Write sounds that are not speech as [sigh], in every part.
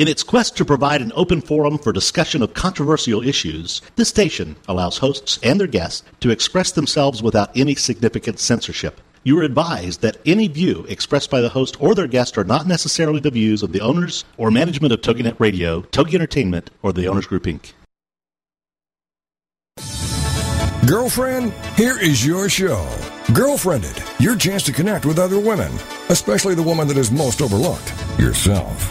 In its quest to provide an open forum for discussion of controversial issues, this station allows hosts and their guests to express themselves without any significant censorship. You are advised that any view expressed by the host or their guest are not necessarily the views of the owners or management of TogiNet Radio, Togi Entertainment, or the Owners Group Inc. Girlfriend, here is your show. Girlfriendit, your chance to connect with other women, especially the woman that is most overlooked, yourself.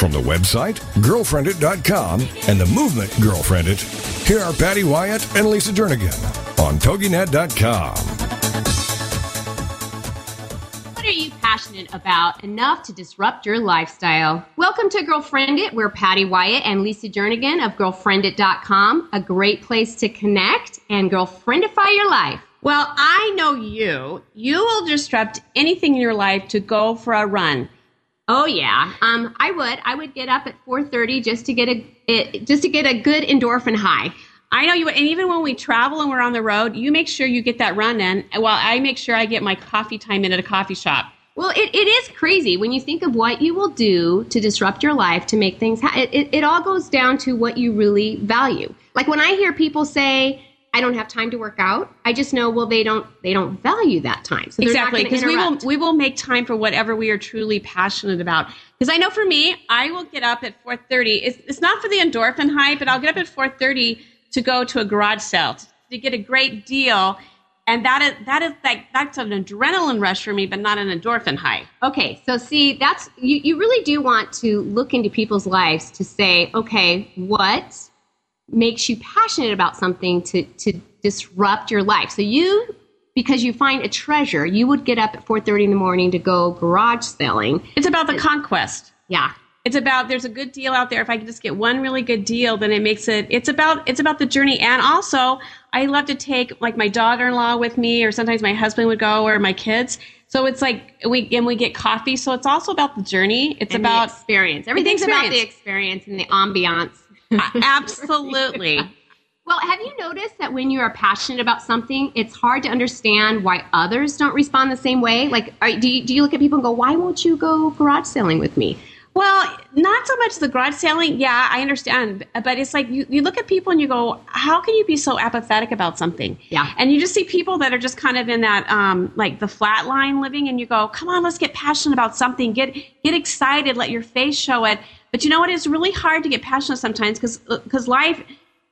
From the website, girlfriendit.com, and the movement Girlfriendit, here are Patty Wyatt and Lisa Jernigan on TogiNet.com. What are you passionate about enough to disrupt your lifestyle? Welcome to Girlfriendit. We're Patty Wyatt and Lisa Jernigan of girlfriendit.com, a great place to connect and girlfriendify your life. Well, I know you. You will disrupt anything in your life to go for a run. Oh yeah, um, I would. I would get up at 4:30 just to get a it, just to get a good endorphin high. I know you. And even when we travel and we're on the road, you make sure you get that run in. While I make sure I get my coffee time in at a coffee shop. Well, it, it is crazy when you think of what you will do to disrupt your life to make things. Ha- it, it, it all goes down to what you really value. Like when I hear people say, I don't have time to work out. I just know well they don't they don't value that time. So exactly because we will we will make time for whatever we are truly passionate about. Because I know for me, I will get up at 4:30. It's, it's not for the endorphin high, but I'll get up at 4:30 to go to a garage sale to get a great deal. And that is that is like that's an adrenaline rush for me, but not an endorphin high. Okay, so see, that's you, you really do want to look into people's lives to say, okay, what makes you passionate about something to, to disrupt your life. So you, because you find a treasure, you would get up at 4.30 in the morning to go garage selling. It's about the conquest. Yeah. It's about there's a good deal out there. If I can just get one really good deal, then it makes it. It's about it's about the journey, and also I love to take like my daughter-in-law with me, or sometimes my husband would go, or my kids. So it's like we and we get coffee. So it's also about the journey. It's and about experience. Everything's experience. about the experience and the ambiance. Absolutely. [laughs] Well, have you noticed that when you are passionate about something, it's hard to understand why others don't respond the same way? Like, are, do, you, do you look at people and go, why won't you go garage selling with me? Well, not so much the garage selling. Yeah, I understand. But it's like you, you look at people and you go, how can you be so apathetic about something? Yeah. And you just see people that are just kind of in that, um, like the flat line living, and you go, come on, let's get passionate about something. Get, get excited. Let your face show it. But you know what? It's really hard to get passionate sometimes because because life,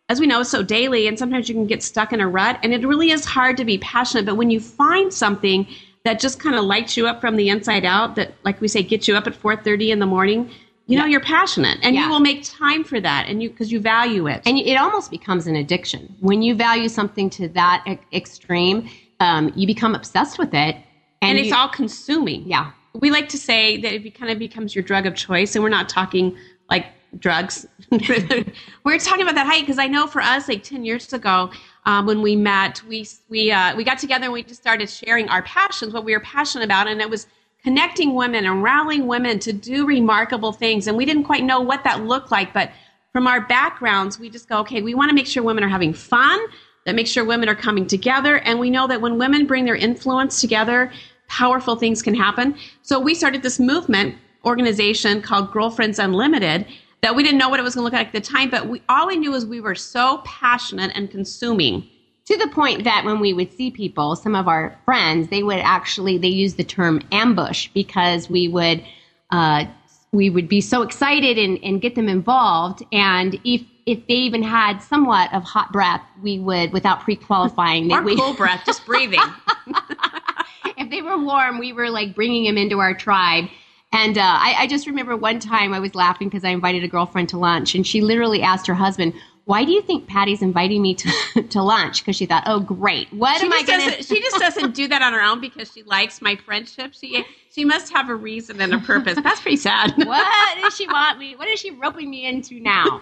as we know, is so daily, and sometimes you can get stuck in a rut, and it really is hard to be passionate. But when you find something that just kind of lights you up from the inside out, that like we say, gets you up at four thirty in the morning, you yeah. know you're passionate and yeah. you will make time for that and you because you value it and it almost becomes an addiction when you value something to that extreme um, you become obsessed with it and, and it's you, all consuming yeah we like to say that it kind of becomes your drug of choice, and we're not talking like drugs. [laughs] we're talking about that height because I know for us, like ten years ago, um, when we met, we we uh, we got together and we just started sharing our passions, what we were passionate about, and it was connecting women and rallying women to do remarkable things. And we didn't quite know what that looked like, but from our backgrounds, we just go, okay, we want to make sure women are having fun. That make sure women are coming together, and we know that when women bring their influence together, powerful things can happen. So we started this movement organization called Girlfriends Unlimited that we didn't know what it was going to look like at the time, but we, all we knew was we were so passionate and consuming. To the point that when we would see people, some of our friends, they would actually they use the term ambush because we would uh, we would be so excited and, and get them involved, and if if they even had somewhat of hot breath, we would without pre qualifying. or cool breath, just breathing. [laughs] [laughs] if they were warm, we were like bringing them into our tribe. And uh, I, I just remember one time I was laughing because I invited a girlfriend to lunch, and she literally asked her husband, why do you think Patty's inviting me to, [laughs] to lunch? Because she thought, oh, great. What she am I going to? She just doesn't do that on her own because she likes my friendship. She she must have a reason and a purpose. That's pretty sad. [laughs] what does she want me? What is she roping me into now?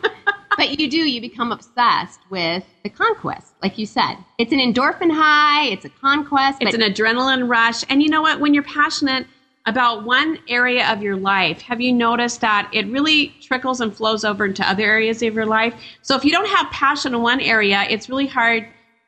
But you do. You become obsessed with the conquest, like you said. It's an endorphin high. It's a conquest. It's an adrenaline rush. And you know what? When you're passionate about one area of your life, have you noticed that it really trickles and flows over into other areas of your life? So if you don't have passion in one area, it's really hard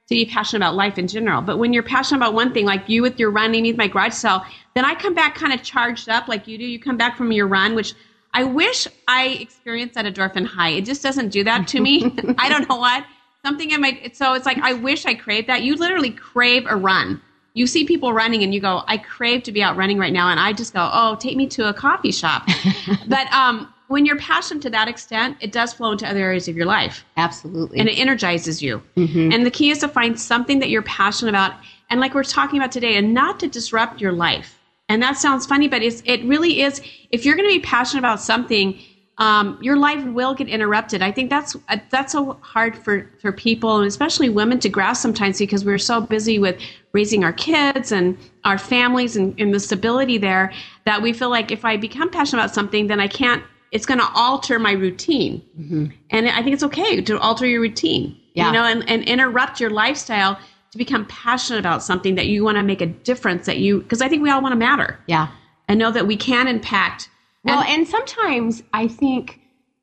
to be passionate about life in general. But when you're passionate about one thing, like you with your running, with my garage sale, then I come back kind of charged up like you do. You come back from your run, which I wish I experienced that endorphin high. It just doesn't do that to me. [laughs] I don't know what. Something in my so it's like I wish I craved that. You literally crave a run you see people running and you go, I crave to be out running right now. And I just go, oh, take me to a coffee shop. [laughs] but um, when you're passionate to that extent, it does flow into other areas of your life. Absolutely. And it energizes you. Mm-hmm. And the key is to find something that you're passionate about. And like we're talking about today, and not to disrupt your life. And that sounds funny, but it's, it really is. If you're going to be passionate about something, um, your life will get interrupted. I think that's uh, that's so hard for for people, and especially women, to grasp sometimes because we're so busy with raising our kids and our families and, and the stability there that we feel like if I become passionate about something, then I can't. It's going to alter my routine, mm-hmm. and I think it's okay to alter your routine. Yeah. You know, and, and interrupt your lifestyle to become passionate about something that you want to make a difference. That you because I think we all want to matter. Yeah, and know that we can impact well, and, and sometimes I think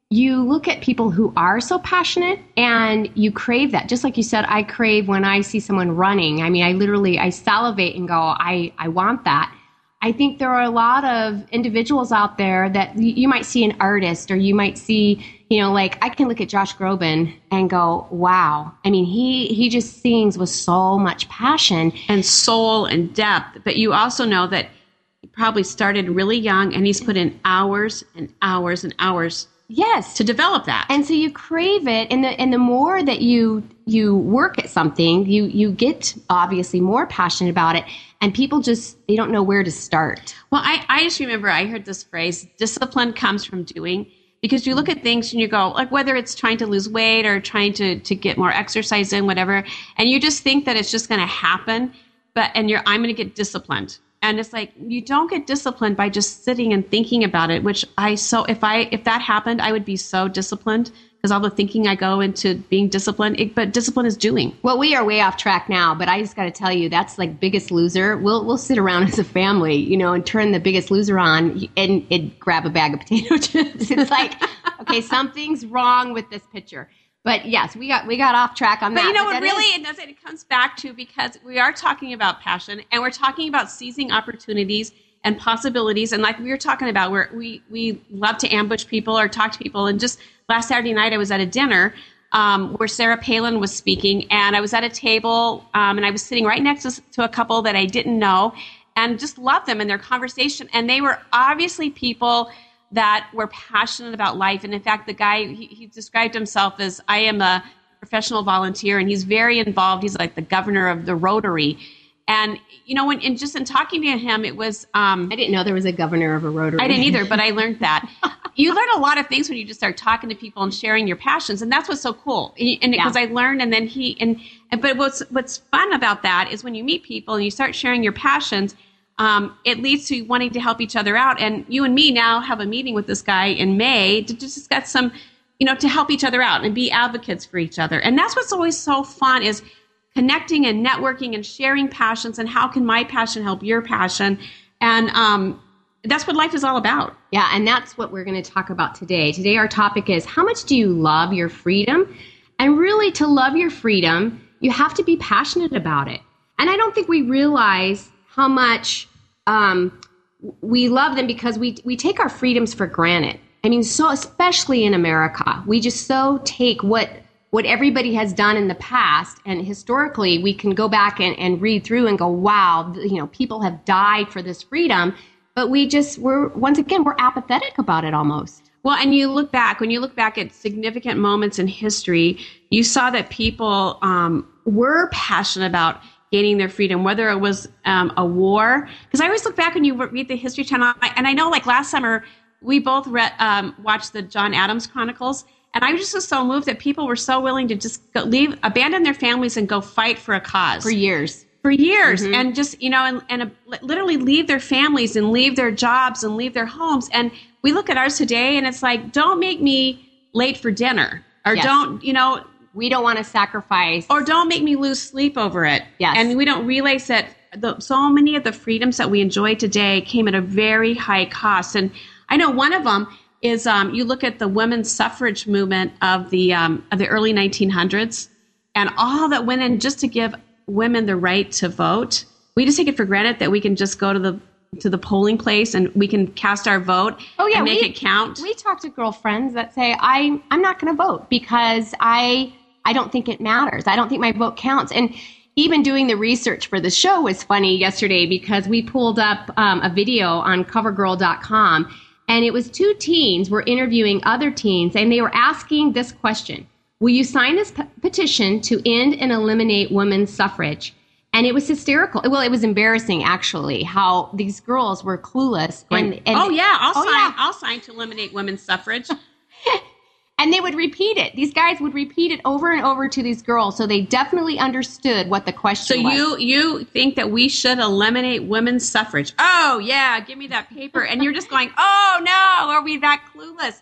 you look at people who are so passionate and you crave that just like you said i crave when i see someone running i mean i literally i salivate and go i i want that i think there are a lot of individuals out there that you might see an artist or you might see you know like i can look at josh groban and go wow. I mean he he just sings with so much passion. And soul and depth. But you also know that he probably started really young and he's put in hours and hours and hours yes. to develop that. And so you crave it. And the and the more that you you work at something you you get obviously more passionate about it. And people just they don't know where to start. Well i i just remember i heard this phrase discipline comes from doing because you look at things and you go like whether it's trying to lose weight or trying to to get more exercise in whatever and you just think that it's just going to happen but and you're i'm going to get disciplined. And it's like you don't get disciplined by just sitting and thinking about it which i so if i if that happened i would be so disciplined because all the thinking i go into being disciplined it, but discipline is doing well we are way off track now but i just got to tell you that's like biggest loser we'll we'll sit around [laughs] as a family you know and turn the biggest loser on and, and grab a bag of [laughs] potato chips it's like okay something's wrong with this picture but yes, we got we got off track on that. But you know what? Really, is- it doesn't. It comes back to because we are talking about passion and we're talking about seizing opportunities and possibilities. And like we were talking about, where we we love to ambush people or talk to people. And just last Saturday night, I was at a dinner. Um, where Sarah Palin was speaking, and I was at a table, um, and I was sitting right next to, to a couple that I didn't know, and just loved them and their conversation. And they were obviously people that were passionate about life. And in fact, the guy, he, he described himself as I am a professional volunteer and he's very involved. He's like the governor of the Rotary. And you know, when and just in talking to him, it was um, I didn't know there was a governor of a Rotary. I didn't either, but I learned that. [laughs] you learn a lot of things when you just start talking to people and sharing your passions, and that's what's so cool. And because yeah. I learned, and then he and, and but what's what's fun about that is when you meet people and you start sharing your passions um, it leads to wanting to help each other out. And you and me now have a meeting with this guy in May to just discuss some, you know, to help each other out and be advocates for each other. And that's what's always so fun is connecting and networking and sharing passions and how can my passion help your passion. And um, that's what life is all about. Yeah, and that's what we're going to talk about today. Today, our topic is how much do you love your freedom? And really, to love your freedom, you have to be passionate about it. And I don't think we realize how much um, we love them because we we take our freedoms for granted. I mean, so especially in America, we just so take what what everybody has done in the past. And historically we can go back and, and read through and go wow you know people have died for this freedom. But we just we're once again we're apathetic about it almost. Well and you look back when you look back at significant moments in history you saw that people um, were passionate about gaining their freedom, whether it was um, a war. Because I always look back when you read the History Channel, and I know like last summer we both read, um, watched the John Adams Chronicles, And I was just was so moved that people were so willing to just go, leave, abandon their families and go fight for a cause for years. For years, mm-hmm. and just you know, and, and uh, literally leave their families and leave their jobs and leave their homes. And we look at ours today, and it's like, don't make me late for dinner, or yes. don't, you know, we don't want to sacrifice, or don't make me lose sleep over it. Yes, and we don't realize that the, so many of the freedoms that we enjoy today came at a very high cost. And I know one of them is um, you look at the women's suffrage movement of the um, of the early 1900s, and all that went in just to give women the right to vote. We just take it for granted that we can just go to the to the polling place and we can cast our vote oh, yeah, and make we, it count. We talk to girlfriends that say, I, I'm not going to vote because I, I don't think it matters. I don't think my vote counts. And even doing the research for the show was funny yesterday because we pulled up um, a video on covergirl.com and it was two teens were interviewing other teens and they were asking this question Will you sign this p- petition to end and eliminate women's suffrage? And it was hysterical. Well, it was embarrassing actually how these girls were clueless. And, and oh yeah, I'll oh, sign. Yeah. I'll sign to eliminate women's suffrage. [laughs] and they would repeat it. These guys would repeat it over and over to these girls, so they definitely understood what the question so was. So you you think that we should eliminate women's suffrage? Oh yeah, give me that paper. And you're just going, oh no, are we that clueless?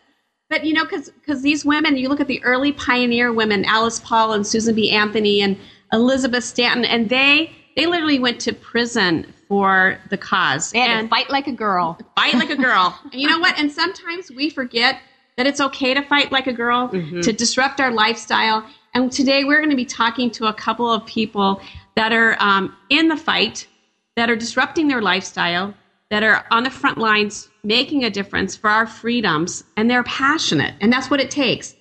But you know, because because these women, you look at the early pioneer women, Alice Paul and Susan B. Anthony and Elizabeth Stanton, and they they literally went to prison for the cause. They and fight like a girl. Fight like a girl. [laughs] and you know what? And sometimes we forget that it's okay to fight like a girl, mm-hmm. to disrupt our lifestyle. And today we're going to be talking to a couple of people that are um, in the fight, that are disrupting their lifestyle, that are on the front lines making a difference for our freedoms, and they're passionate. And that's what it takes.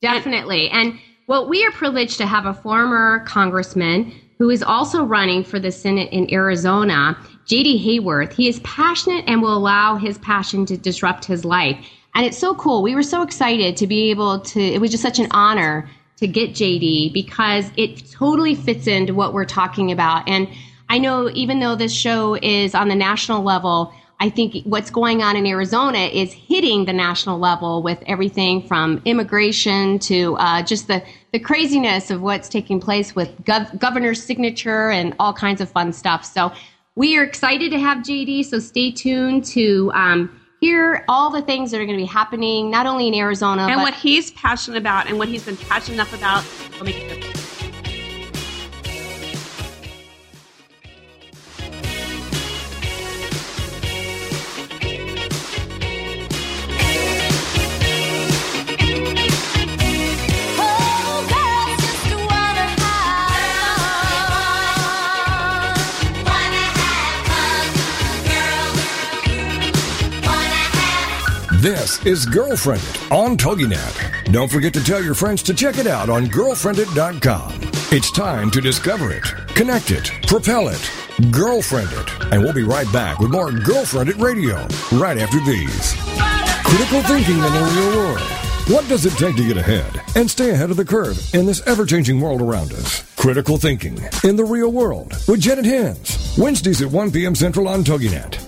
Definitely. And, and well, we are privileged to have a former congressman who is also running for the Senate in Arizona, J.D. Hayworth. He is passionate and will allow his passion to disrupt his life. And it's so cool. We were so excited to be able to, it was just such an honor to get JD because it totally fits into what we're talking about. And I know even though this show is on the national level, I think what's going on in Arizona is hitting the national level with everything from immigration to uh, just the, the craziness of what's taking place with gov- governor's signature and all kinds of fun stuff. So we are excited to have JD. So stay tuned to um, hear all the things that are going to be happening, not only in Arizona, and what he's passionate about and what he's been passionate enough about will make a difference. This is Girlfriendit on TogiNet. Don't forget to tell your friends to check it out on girlfriendit.com. It's time to discover it, connect it, propel it, girlfriend it. And we'll be right back with more Girlfriendit Radio right after these. Critical thinking in the real world. What does it take to get ahead and stay ahead of the curve in this ever changing world around us? Critical thinking in the real world with Janet Hens. Wednesdays at 1 p.m. Central on TogiNet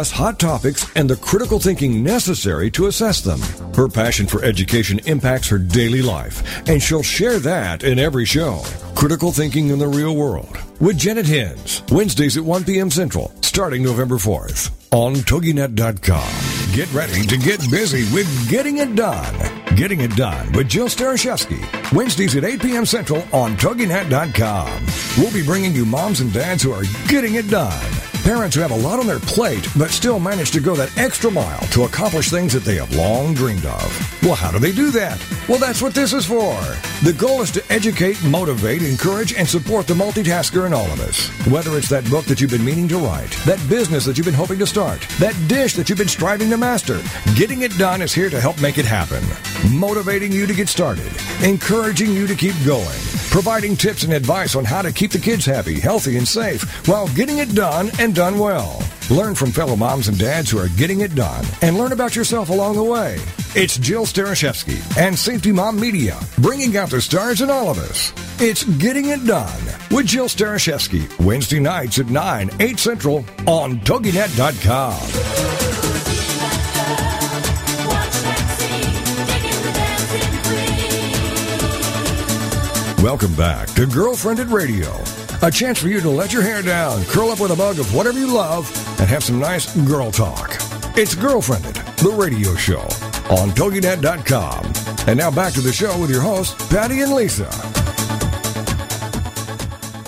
discuss hot topics and the critical thinking necessary to assess them. Her passion for education impacts her daily life, and she'll share that in every show. Critical Thinking in the Real World with Janet Hens, Wednesdays at 1 p.m. Central, starting November 4th on TogiNet.com. Get ready to get busy with Getting It Done. Getting It Done with Jill Starashevsky, Wednesdays at 8 p.m. Central on TogiNet.com. We'll be bringing you moms and dads who are getting it done. Parents who have a lot on their plate but still manage to go that extra mile to accomplish things that they have long dreamed of. Well, how do they do that? Well, that's what this is for. The goal is to educate, motivate, encourage, and support the multitasker in all of us. Whether it's that book that you've been meaning to write, that business that you've been hoping to start, that dish that you've been striving to master, getting it done is here to help make it happen. Motivating you to get started, encouraging you to keep going, providing tips and advice on how to keep the kids happy, healthy, and safe while getting it done and done well. Learn from fellow moms and dads who are getting it done and learn about yourself along the way. It's Jill Starashevsky and Safety Mom Media, bringing out the stars in all of us. It's Getting It Done with Jill Starashevsky, Wednesday nights at 9, 8 Central on TogiNet.com. Welcome back to Girlfriendit Radio. A chance for you to let your hair down, curl up with a mug of whatever you love, and have some nice girl talk. It's Girlfriendit, the radio show on TogiNet.com. And now back to the show with your hosts, Patty and Lisa.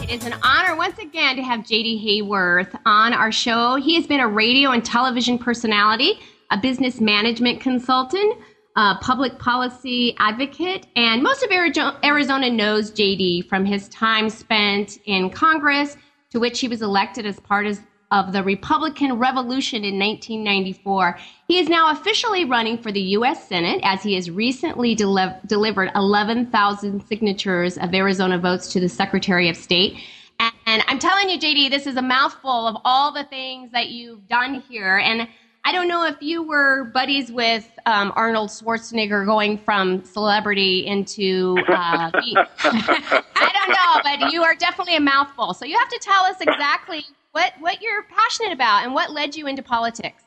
It is an honor once again to have JD Hayworth on our show. He has been a radio and television personality, a business management consultant, a public policy advocate, and most of Arizona knows JD from his time spent in Congress, to which he was elected as part of the Republican Revolution in 1994. He is now officially running for the U.S. Senate as he has recently deli- delivered 11,000 signatures of Arizona votes to the Secretary of State. And I'm telling you, JD, this is a mouthful of all the things that you've done here. And I don't know if you were buddies with um, Arnold Schwarzenegger going from celebrity into. Uh, [laughs] I don't know, but you are definitely a mouthful. So you have to tell us exactly what, what you're passionate about and what led you into politics.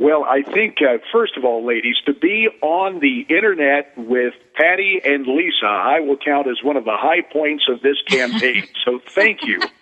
Well, I think, uh, first of all, ladies, to be on the internet with Patty and Lisa, I will count as one of the high points of this campaign. so thank you [laughs]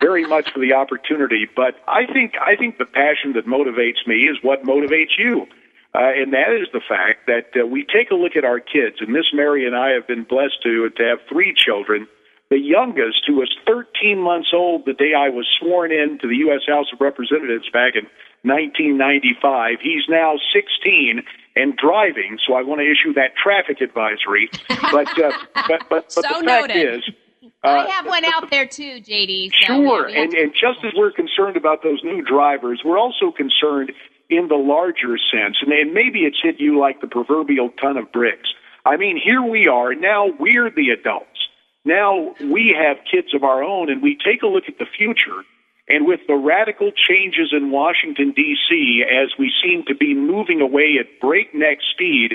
very much for the opportunity. But I think I think the passion that motivates me is what motivates you. Uh, and that is the fact that uh, we take a look at our kids, and Miss Mary and I have been blessed to to have three children. The youngest, who was 13 months old the day I was sworn in to the U.S. House of Representatives back in 1995, he's now 16 and driving. So I want to issue that traffic advisory. But uh, but but, but [laughs] so the noted. fact is, Uh, I have one out there too, JD. So Sure, yeah, we have and, and just as we're concerned about those new drivers, we're also concerned in the larger sense, and, and maybe it's hit you like the proverbial ton of bricks. I mean, here we are, now we're the adults. Now we have kids of our own, and we take a look at the future, and with the radical changes in Washington, D.C., as we seem to be moving away at breakneck speed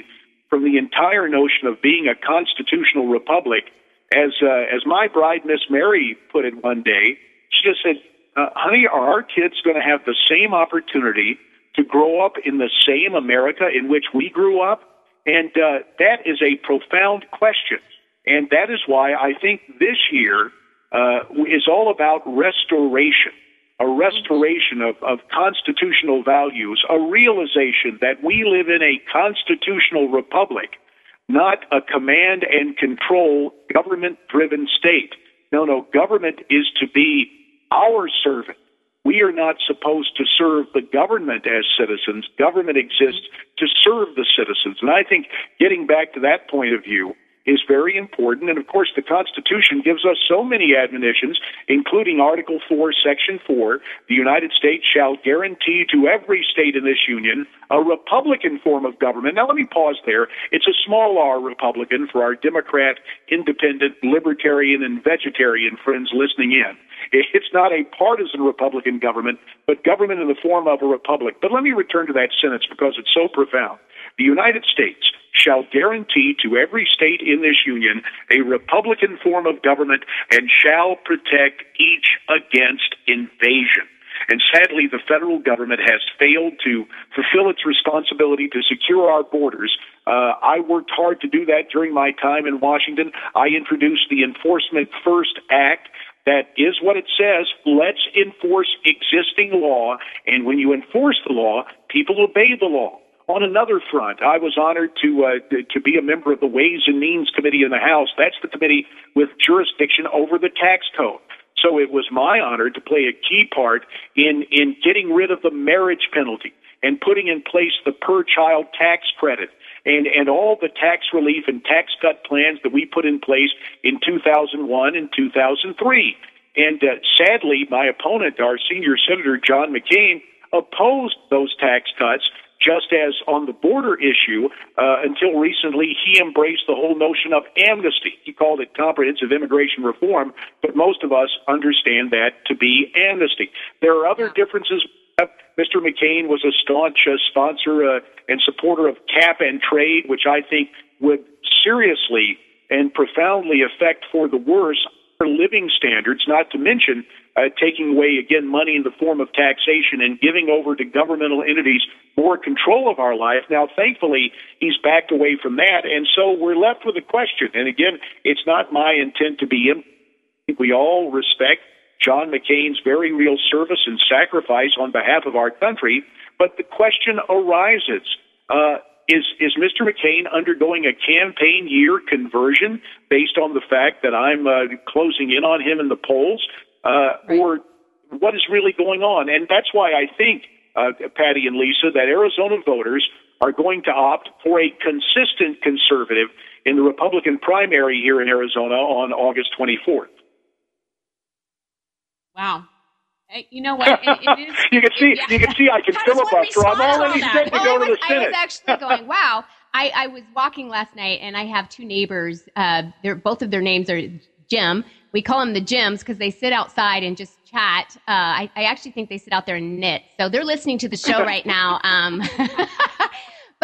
from the entire notion of being a constitutional republic, as uh, as my bride Miss Mary put it one day, she just said, uh, "Honey, are our kids going to have the same opportunity to grow up in the same America in which we grew up?" And uh, that is a profound question, and that is why I think this year uh, is all about restoration. A restoration of, of constitutional values, a realization that we live in a constitutional republic not a command and control government driven state. No, no, government is to be our servant. We are not supposed to serve the government as citizens. Government exists to serve the citizens. And I think getting back to that point of view is very important. And of course, the Constitution gives us so many admonitions, including Article 4, Section 4. The United States shall guarantee to every state in this union a Republican form of government. Now, let me pause there. It's a small r Republican for our Democrat, independent, libertarian, and vegetarian friends listening in. It's not a partisan Republican government, but government in the form of a republic. But let me return to that sentence because it's so profound. The United States shall guarantee to every state in this union a Republican form of government and shall protect each against invasion. And sadly, the federal government has failed to fulfill its responsibility to secure our borders. Uh, I worked hard to do that during my time in Washington. I introduced the Enforcement First Act that is what it says. Let's enforce existing law. And when you enforce the law, people obey the law. On another front, I was honored to uh, to be a member of the Ways and Means Committee in the House. That's the committee with jurisdiction over the tax code. so it was my honor to play a key part in, in getting rid of the marriage penalty and putting in place the per child tax credit and, and all the tax relief and tax cut plans that we put in place in 2001 and 2003. And uh, sadly, my opponent, our senior senator, John McCain, opposed those tax cuts just as on the border issue, uh, until recently, he embraced the whole notion of amnesty. He called it comprehensive immigration reform, but most of us understand that to be amnesty. There are other differences. Mr. McCain was a staunch uh, sponsor uh, and supporter of cap and trade, which I think would seriously and profoundly affect for the worse living standards, not to mention uh, taking away, again, money in the form of taxation and giving over to governmental entities more control of our life. Now, thankfully, he's backed away from that. And so we're left with a question. And again, it's not my intent to be. Imp- we all respect John McCain's very real service and sacrifice on behalf of our country. But the question arises. Uh, is is Mr. McCain undergoing a campaign year conversion based on the fact that I'm uh, closing in on him in the polls, uh, right. or what is really going on? And that's why I think, uh, Patty and Lisa, that Arizona voters are going to opt for a consistent conservative in the Republican primary here in Arizona on August 24th. Wow. You know what? It, it is, [laughs] you can see. Yeah. You can see. I can [laughs] filibuster. I'm already set to well, go to the Senate. I was actually going. [laughs] Wow. I, I was walking last night, and I have two neighbors. Uh, they're both of their names are Jim. We call them the Jims because they sit outside and just chat. Uh, I, I, actually think they sit out there and knit. So they're listening to the show right now. Um,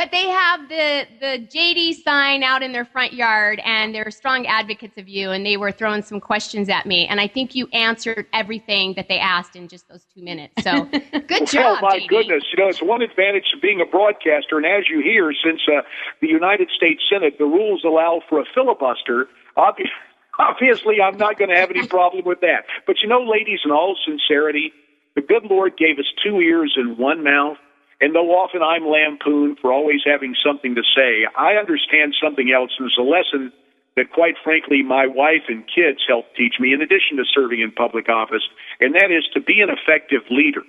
but they have the the JD sign out in their front yard, and they're strong advocates of you. And they were throwing some questions at me, and I think you answered everything that they asked in just those two minutes. So [laughs] good job. oh my JD. goodness! You know, it's one advantage of being a broadcaster, and as you hear, since uh, the United States Senate, the rules allow for a filibuster. Obviously, [laughs] obviously, I'm not going to have any problem with that. But you know, ladies, in all sincerity, the good Lord gave us two ears and one mouth. And though often I'm lampooned for always having something to say, I understand something else, and it's a lesson that, quite frankly, my wife and kids helped teach me, in addition to serving in public office, and that is to be an effective leader,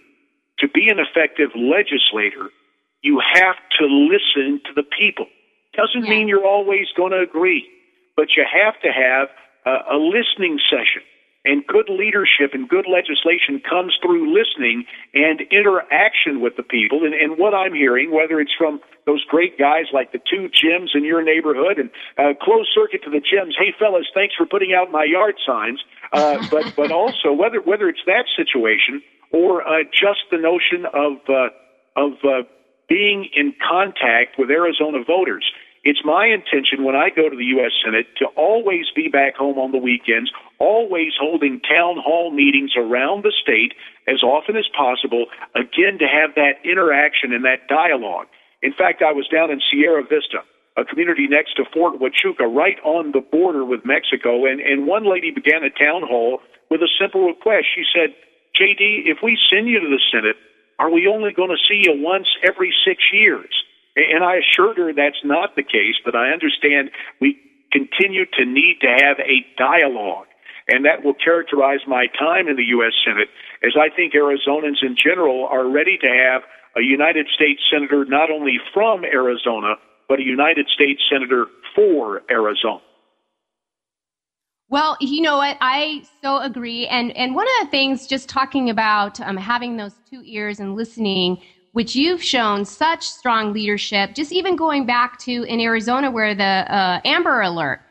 to be an effective legislator, you have to listen to the people. Doesn't yeah. mean you're always going to agree, but you have to have a, a listening session and good leadership and good legislation comes through listening and interaction with the people. And, and what I'm hearing, whether it's from those great guys like the two Jims in your neighborhood and uh, closed circuit to the Jims, hey fellas, thanks for putting out my yard signs. Uh, [laughs] but but also whether whether it's that situation or uh, just the notion of uh, of uh, being in contact with Arizona voters. It's my intention when I go to the U.S. Senate to always be back home on the weekends, always holding town hall meetings around the state as often as possible, again, to have that interaction and that dialogue. In fact, I was down in Sierra Vista, a community next to Fort Huachuca, right on the border with Mexico, and, and one lady began a town hall with a simple request. She said, JD, if we send you to the Senate, are we only going to see you once every six years? And I assured her that's not the case, but I understand we continue to need to have a dialogue. And that will characterize my time in the U.S. Senate, as I think Arizonans in general are ready to have a United States Senator not only from Arizona, but a United States Senator for Arizona. Well, you know what? I so agree. And and one of the things, just talking about um, having those two ears and listening, which you've shown such strong leadership, just even going back to in Arizona where the uh, Amber Alert.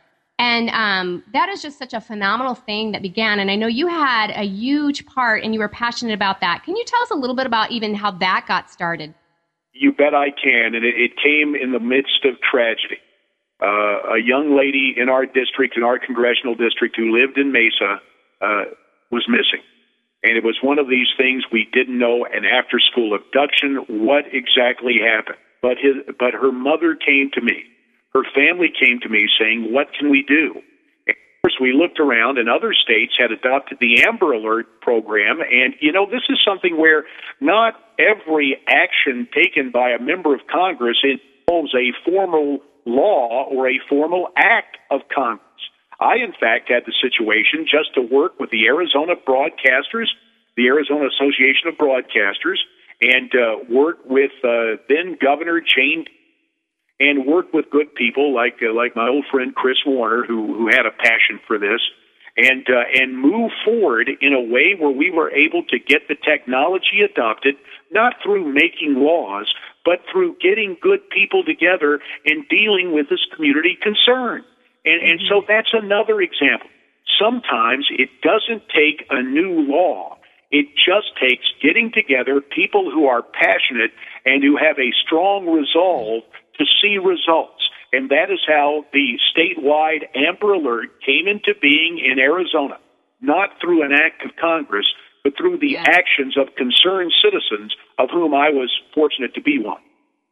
And um, that is just such a phenomenal thing that began. And I know you had a huge part and you were passionate about that. Can you tell us a little bit about even how that got started? You bet I can. And it, it came in the midst of tragedy. Uh, a young lady in our district, in our congressional district, who lived in Mesa, uh, was missing. And it was one of these things we didn't know an after school abduction, what exactly happened. But his, but her mother came to me. Her family came to me saying, what can we do? And of course, we looked around and other states had adopted the Amber Alert program. And, you know, this is something where not every action taken by a member of Congress involves a formal law or a formal act of Congress. I, in fact, had the situation just to work with the Arizona broadcasters, the Arizona Association of Broadcasters, and uh, work with uh, then Governor Jane, and work with good people like uh, like my old friend Chris Warner, who who had a passion for this, and uh, and move forward in a way where we were able to get the technology adopted, not through making laws, but through getting good people together and dealing with this community concern. And, and so that's another example. Sometimes it doesn't take a new law. It just takes getting together people who are passionate and who have a strong resolve to see results. And that is how the statewide Amber Alert came into being in Arizona, not through an act of Congress, but through the yeah. actions of concerned citizens, of whom I was fortunate to be one.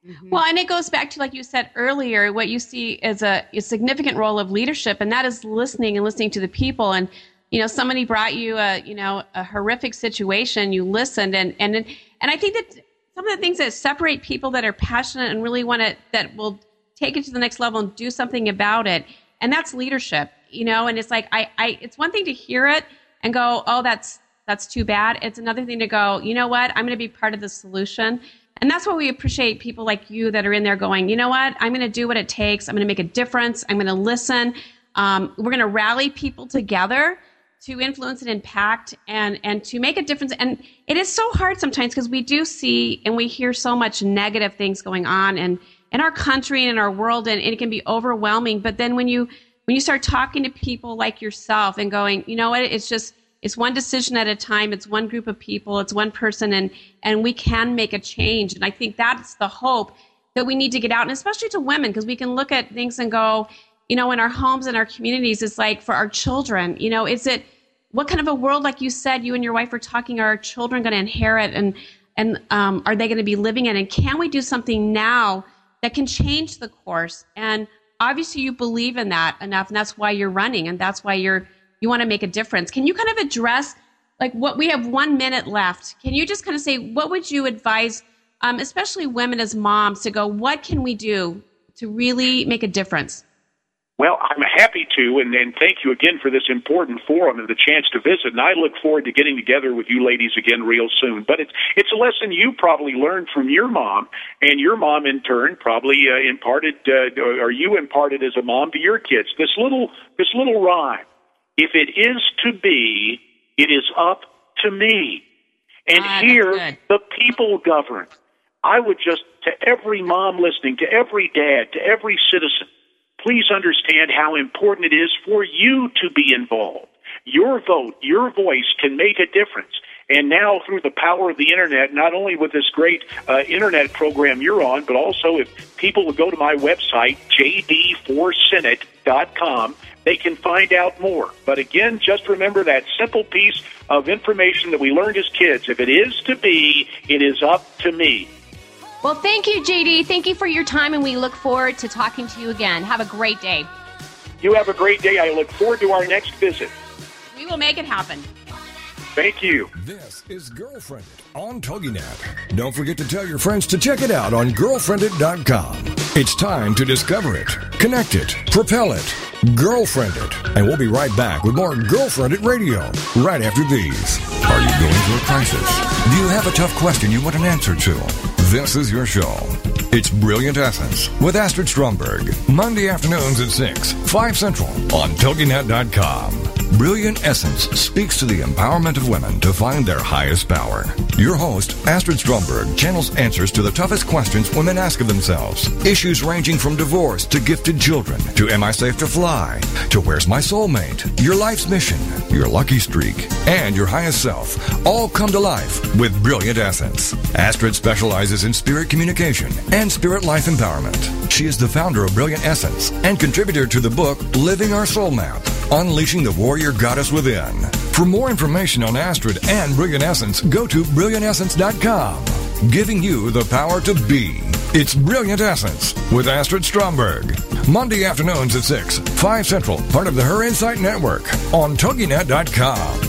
Mm-hmm. Well, and it goes back to, like you said earlier, what you see as a, a, significant role of leadership, and that is listening and listening to the people. And, you know, somebody brought you a, you know, a horrific situation, you listened. And, and, and I think that some of the things that separate people that are passionate and really want to, that will take it to the next level and do something about it, and that's leadership, you know, and it's like, I, I, it's one thing to hear it and go, oh, that's, that's too bad. It's another thing to go, you know what, I'm going to be part of the solution. And that's why we appreciate people like you that are in there going, you know what? I'm going to do what it takes. I'm going to make a difference. I'm going to listen. Um, we're going to rally people together to influence and impact and, and to make a difference. And it is so hard sometimes because we do see and we hear so much negative things going on and in our country and in our world and, and it can be overwhelming. But then when you, when you start talking to people like yourself and going, you know what? It's just, it's one decision at a time it's one group of people it's one person and and we can make a change and i think that's the hope that we need to get out and especially to women because we can look at things and go you know in our homes and our communities it's like for our children you know is it what kind of a world like you said you and your wife were talking are our children going to inherit and and um, are they going to be living in and can we do something now that can change the course and obviously you believe in that enough and that's why you're running and that's why you're you want to make a difference. Can you kind of address like what we have one minute left? Can you just kind of say what would you advise, um, especially women as moms, to go? What can we do to really make a difference? Well, I'm happy to, and, and thank you again for this important forum and the chance to visit. And I look forward to getting together with you ladies again real soon. But it's it's a lesson you probably learned from your mom, and your mom in turn probably uh, imparted, uh, or you imparted as a mom to your kids. This little this little rhyme if it is to be, it is up to me. And ah, here, the people govern. I would just, to every mom listening, to every dad, to every citizen, please understand how important it is for you to be involved. Your vote, your voice can make a difference. And now, through the power of the internet, not only with this great uh, internet program you're on, but also if people would go to my website, jd4senate.com, they can find out more. But again, just remember that simple piece of information that we learned as kids. If it is to be, it is up to me. Well, thank you, JD. Thank you for your time, and we look forward to talking to you again. Have a great day. You have a great day. I look forward to our next visit. We will make it happen. Thank you. This is Girlfriendit on TogiNet. Don't forget to tell your friends to check it out on girlfriendit.com. It's time to discover it, connect it, propel it, girlfriend it. And we'll be right back with more Girlfriendit Radio right after these. Are you going through a crisis? Do you have a tough question you want an answer to? This is your show. It's Brilliant Essence with Astrid Stromberg. Monday afternoons at 6, 5 Central on TogiNet.com. Brilliant Essence speaks to the empowerment of women to find their highest power. Your host, Astrid Stromberg, channels answers to the toughest questions women ask of themselves. Issues ranging from divorce to gifted children, to am I safe to fly, to where's my soulmate, your life's mission, your lucky streak, and your highest self all come to life with Brilliant Essence. Astrid specializes in spirit communication and spirit life empowerment. She is the founder of Brilliant Essence and contributor to the book Living Our Soul Map Unleashing the Warrior Goddess Within. For more information on Astrid and Brilliant Essence, go to brilliantessence.com. Giving you the power to be. It's Brilliant Essence with Astrid Stromberg. Monday afternoons at 6, 5 Central, part of the Her Insight Network on TogiNet.com.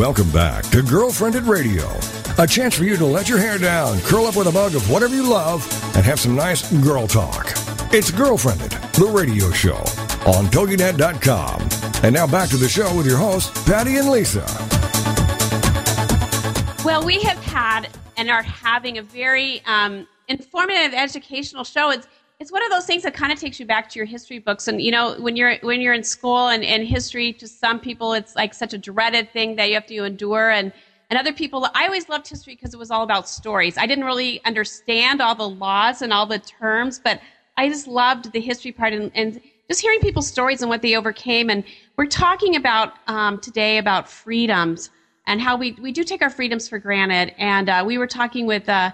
Welcome back to Girlfriendit Radio. A chance for you to let your hair down, curl up with a mug of whatever you love, and have some nice girl talk. It's Girlfriendit, the radio show on TogiNet.com. And now back to the show with your hosts, Patty and Lisa. Well, we have had and are having a very um, informative educational show. It's it's one of those things that kind of takes you back to your history books. And you know when you're when you're in school and, and history to some people it's like such a dreaded thing that you have to endure. And and other people i always loved history because it was all about stories. I didn't really understand all the laws and all the terms but i just loved the history part and, and just hearing people's stories and what they overcame. And we're talking about um, today about freedoms and how we, we do take our freedoms for granted. And uh, we were talking with uh,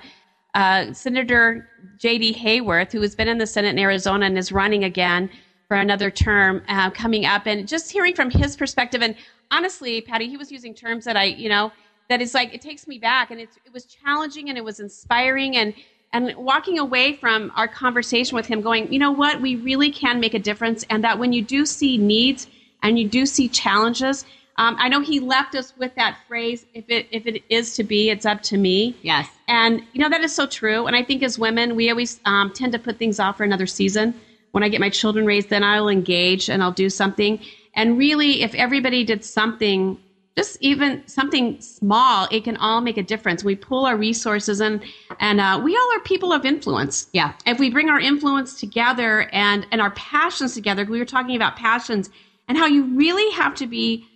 uh, Senator J.D. Hayworth, who has been in the Senate in Arizona and is running again for another term uh, coming up, and just hearing from his perspective. And honestly, Patty, he was using terms that I, you know, that is like it takes me back, and it was challenging and it was inspiring, and and walking away from our conversation with him, going, you know what, we really can make a difference, and that when you do see needs and you do see challenges, um, I know he left us with that phrase, if it if it is to be, it's up to me. Yes. And you know that is so true. And I think as women, we always um, tend to put things off for another season. When I get my children raised, then I'll engage and I'll do something. And really, if everybody did something, just even something small, it can all make a difference. We pull our resources and and uh, we all are people of influence. Yeah. If we bring our influence together and and our passions together, we were talking about passions and how you really have to be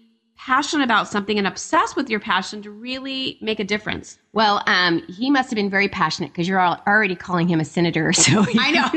passionate about something and obsessed with your passion to really make a difference. Well, um, he must have been very passionate because you're already calling him a senator. [laughs] So I know.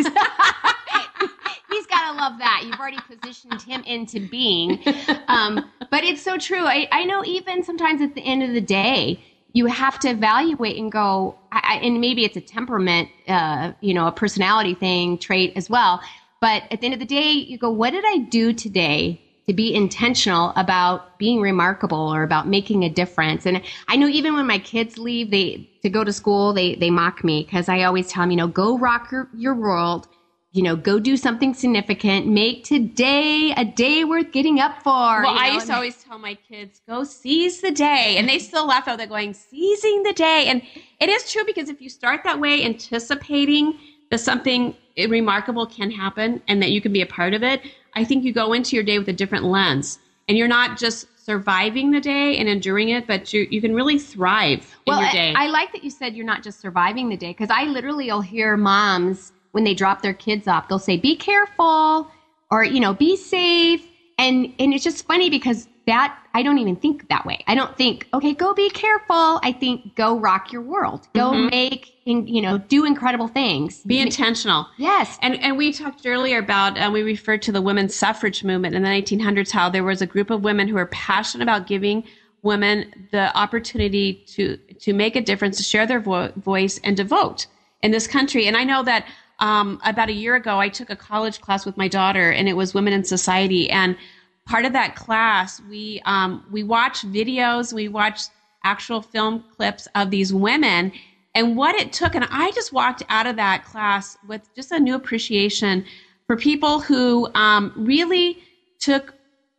he's [laughs] got to love that. You've already positioned him into being. Um, but it's so true. I, I know even sometimes at the end of the day, you have to evaluate and go, I, and maybe it's a temperament, uh, you know, a personality thing, trait as well. But at the end of the day, you go, what did I do today to be intentional about being remarkable or about making a difference. And I know even when my kids leave, they to go to school, they they mock me because I always tell them, you know, go rock your, your world, you know, go do something significant, make today a day worth getting up for. Well, you I used to always tell my kids, go seize the day. And they still laugh out. They're going, seizing the day. And it is true because if you start that way, anticipating that something remarkable can happen and that you can be a part of it, I think you go into your day with a different lens and you're not just surviving the day and enduring it, but you, you can really thrive well, in your day. I, I like that you said you're not just surviving the day because I literally will hear moms when they drop their kids off, they'll say, be careful or, you know, be safe. And, and it's just funny because that I don't even think that way. I don't think, okay, go be careful. I think go rock your world. Go Mm-hmm. make, you know, do incredible things. be intentional. Yes. And and we talked earlier about uh, we referred to the women's suffrage movement in the 1900s. How there was a group of women who were passionate about giving women the opportunity to to make a difference, to share their vo- voice, and to vote in this country. And I know that um, about a year ago, I took a college class with my daughter, and it was women in society. And part of that class, we um, we watched videos, we watched actual film clips of these women and what it took. And I just walked out of that class with just a new appreciation for people who um, really took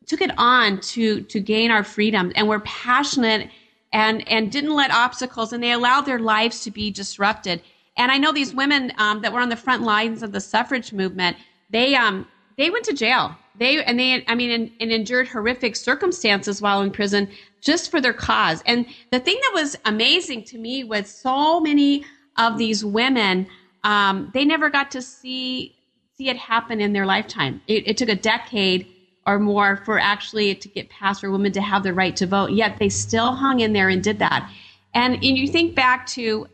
took it on to to gain our freedom and were passionate and and didn't let obstacles and they allowed their lives to be disrupted. And I know these women um, that were on the front lines of the suffrage movement. They um they went to jail. They and they I mean and, and endured horrific circumstances while in prison just for their cause. And the thing that was amazing to me was so many of these women um, they never got to see see it happen in their lifetime. It, it took a decade or more for actually to get past for women to have the right to vote. Yet they still hung in there and did that. And, and you think back to,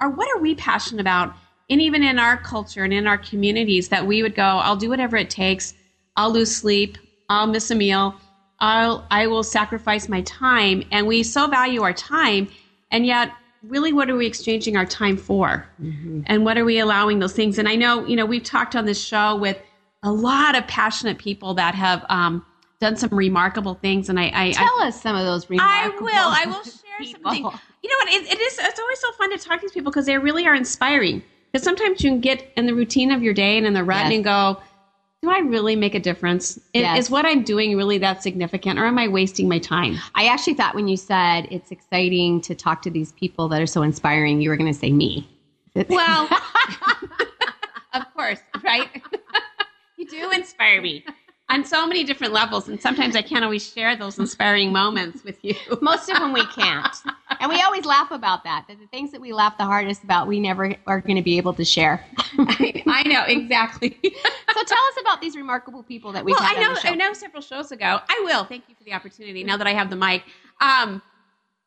or what are we passionate about and even in our culture and in our communities that we would go, I'll do whatever it takes. I'll lose sleep. I'll miss a meal. I'll, I will sacrifice my time. And we so value our time. And yet, really, what are we exchanging our time for? Mm-hmm. And what are we allowing those things? And I know, you know, we've talked on this show with a lot of passionate people that have um, done some remarkable things. And I, I tell I, us some of those remarkable. I will. I will share people. something. You know what? It, it is. It's always so fun to talk to these people because they really are inspiring. Because sometimes you can get in the routine of your day and in the rut yes. and go, do I really make a difference? Yes. Is, what I'm doing really that significant or am I wasting my time? I actually thought when you said it's exciting to talk to these people that are so inspiring, you were going to say me. Well, [laughs] [laughs] of course, right? [laughs] you do inspire me on so many different levels. And sometimes I can't always share those inspiring moments with you. [laughs] Most of them we can't. And we always laugh about that. That the things that we laugh the hardest about, we never are going to be able to share. [laughs] I, know, exactly. [laughs] so tell us about these remarkable people that we well, I know, I know several shows ago. I will. Thank you for the opportunity now that I have the mic. Um,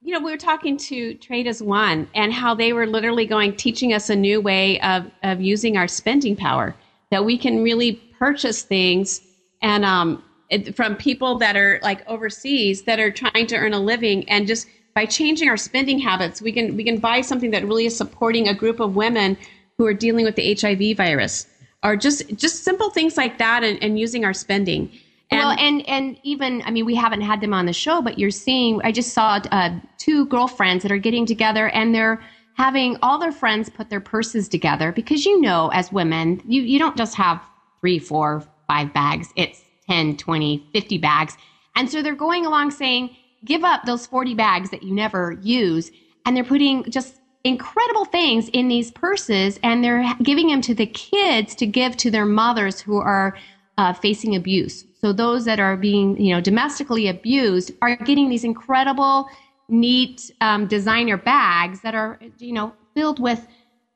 you know, we were talking to Trade as One and how they were literally going, teaching us a new way of, of using our spending power, that we can really purchase things and um, it, from people that are like overseas that are trying to earn a living and just by changing our spending habits we can we can buy something that really is supporting a group of women who are dealing with the hiv virus or just just simple things like that and, and using our spending and, well, and and even I mean, we haven't had them on the show, but you're seeing. I just saw uh, two girlfriends that are getting together, and they're having all their friends put their purses together because you know, as women, you you don't just have three, four, five bags, it's 10, 20, 50 bags. And so they're going along saying, give up those 40 bags that you never use. And they're putting just incredible things in these purses and they're giving them to the kids to give to their mothers who are uh, facing abuse. So those that are being, you know, domestically abused are getting these incredible, neat um, designer bags that are, you know, filled with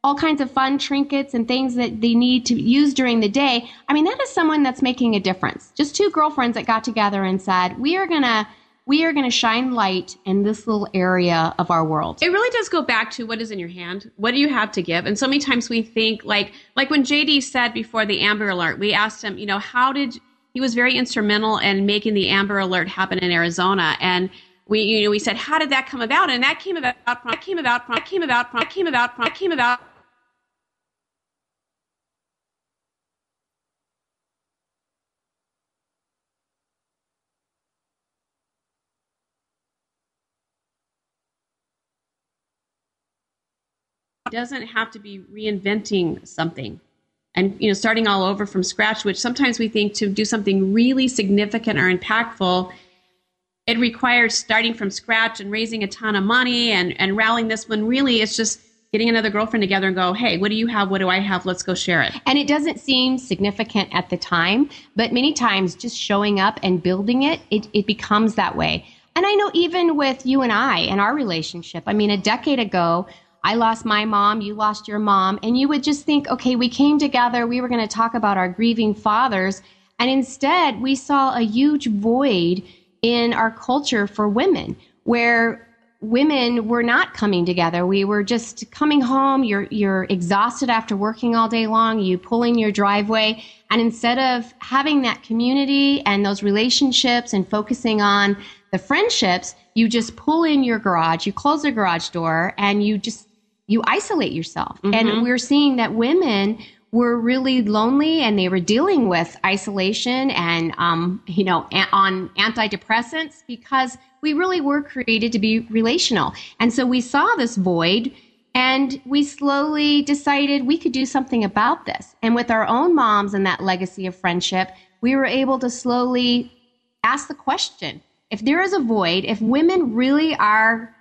all kinds of fun trinkets and things that they need to use during the day. I mean, that is someone that's making a difference. Just two girlfriends that got together and said, "We are going to we are going to shine light in this little area of our world. It really does go back to what is in your hand. What do you have to give? And so many times we think like like when JD said before the Amber Alert, we asked him, you know, how did he was very instrumental in making the Amber Alert happen in Arizona and we you know we said how did that come about and that came about from that came about from that came about from that came about from that came about doesn't have to be reinventing something and you know starting all over from scratch which sometimes we think to do something really significant or impactful it requires starting from scratch and raising a ton of money and and rallying this one. Really it's just getting another girlfriend together and go hey what do you have? What do i have? Let's go share it. And it doesn't seem significant at the time but many times just showing up and building it it, it becomes that way. And i know even with you and i and our relationship i mean a decade ago I lost my mom, you lost your mom, and you would just think, okay, we came together, we were going to talk about our grieving fathers, and instead we saw a huge void in our culture for women where women were not coming together. We were just coming home, you're you're exhausted after working all day long, you pull in your driveway, and instead of having that community and those relationships and focusing on the friendships, you just pull in your garage, you close the garage door, and you just you isolate yourself. Mm-hmm. And we're seeing that women were really lonely and they were dealing with isolation and, um, you know, a- on antidepressants because we really were created to be relational. And so we saw this void and we slowly decided we could do something about this. And with our own moms and that legacy of friendship, we were able to slowly ask the question if there is a void, if women really are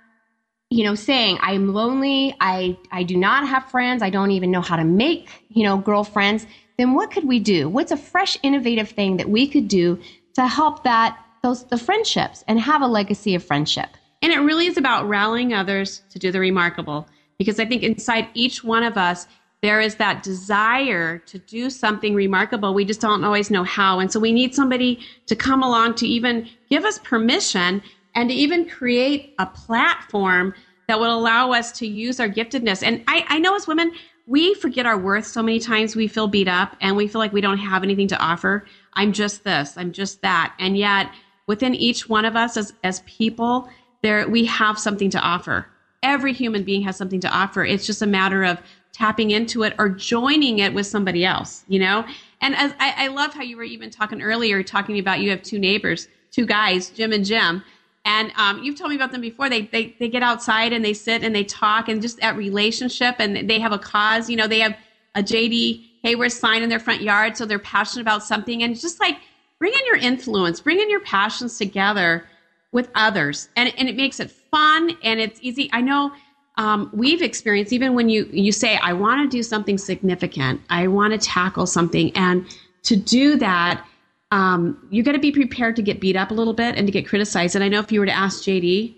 you know, saying I'm lonely, I I do not have friends, I don't even know how to make, you know, girlfriends, then what could we do? What's a fresh innovative thing that we could do to help that those the friendships and have a legacy of friendship? And it really is about rallying others to do the remarkable because I think inside each one of us there is that desire to do something remarkable. We just don't always know how. And so we need somebody to come along to even give us permission and to even create a platform that will allow us to use our giftedness. And I, I know as women, we forget our worth so many times. We feel beat up and we feel like we don't have anything to offer. I'm just this, I'm just that. And yet, within each one of us as, as people, there we have something to offer. Every human being has something to offer. It's just a matter of tapping into it or joining it with somebody else, you know? And as I, I love how you were even talking earlier, talking about you have two neighbors, two guys, Jim and Jim. And um, you've told me about them before. They, they they get outside and they sit and they talk and just that relationship and they have a cause. You know, they have a JD Hayworth sign in their front yard, so they're passionate about something. And just like bring in your influence, bring in your passions together with others, and and it makes it fun and it's easy. I know um, we've experienced even when you you say I want to do something significant, I want to tackle something, and to do that um, you got to be prepared to get beat up a little bit and to get criticized. And I know if you were to ask JD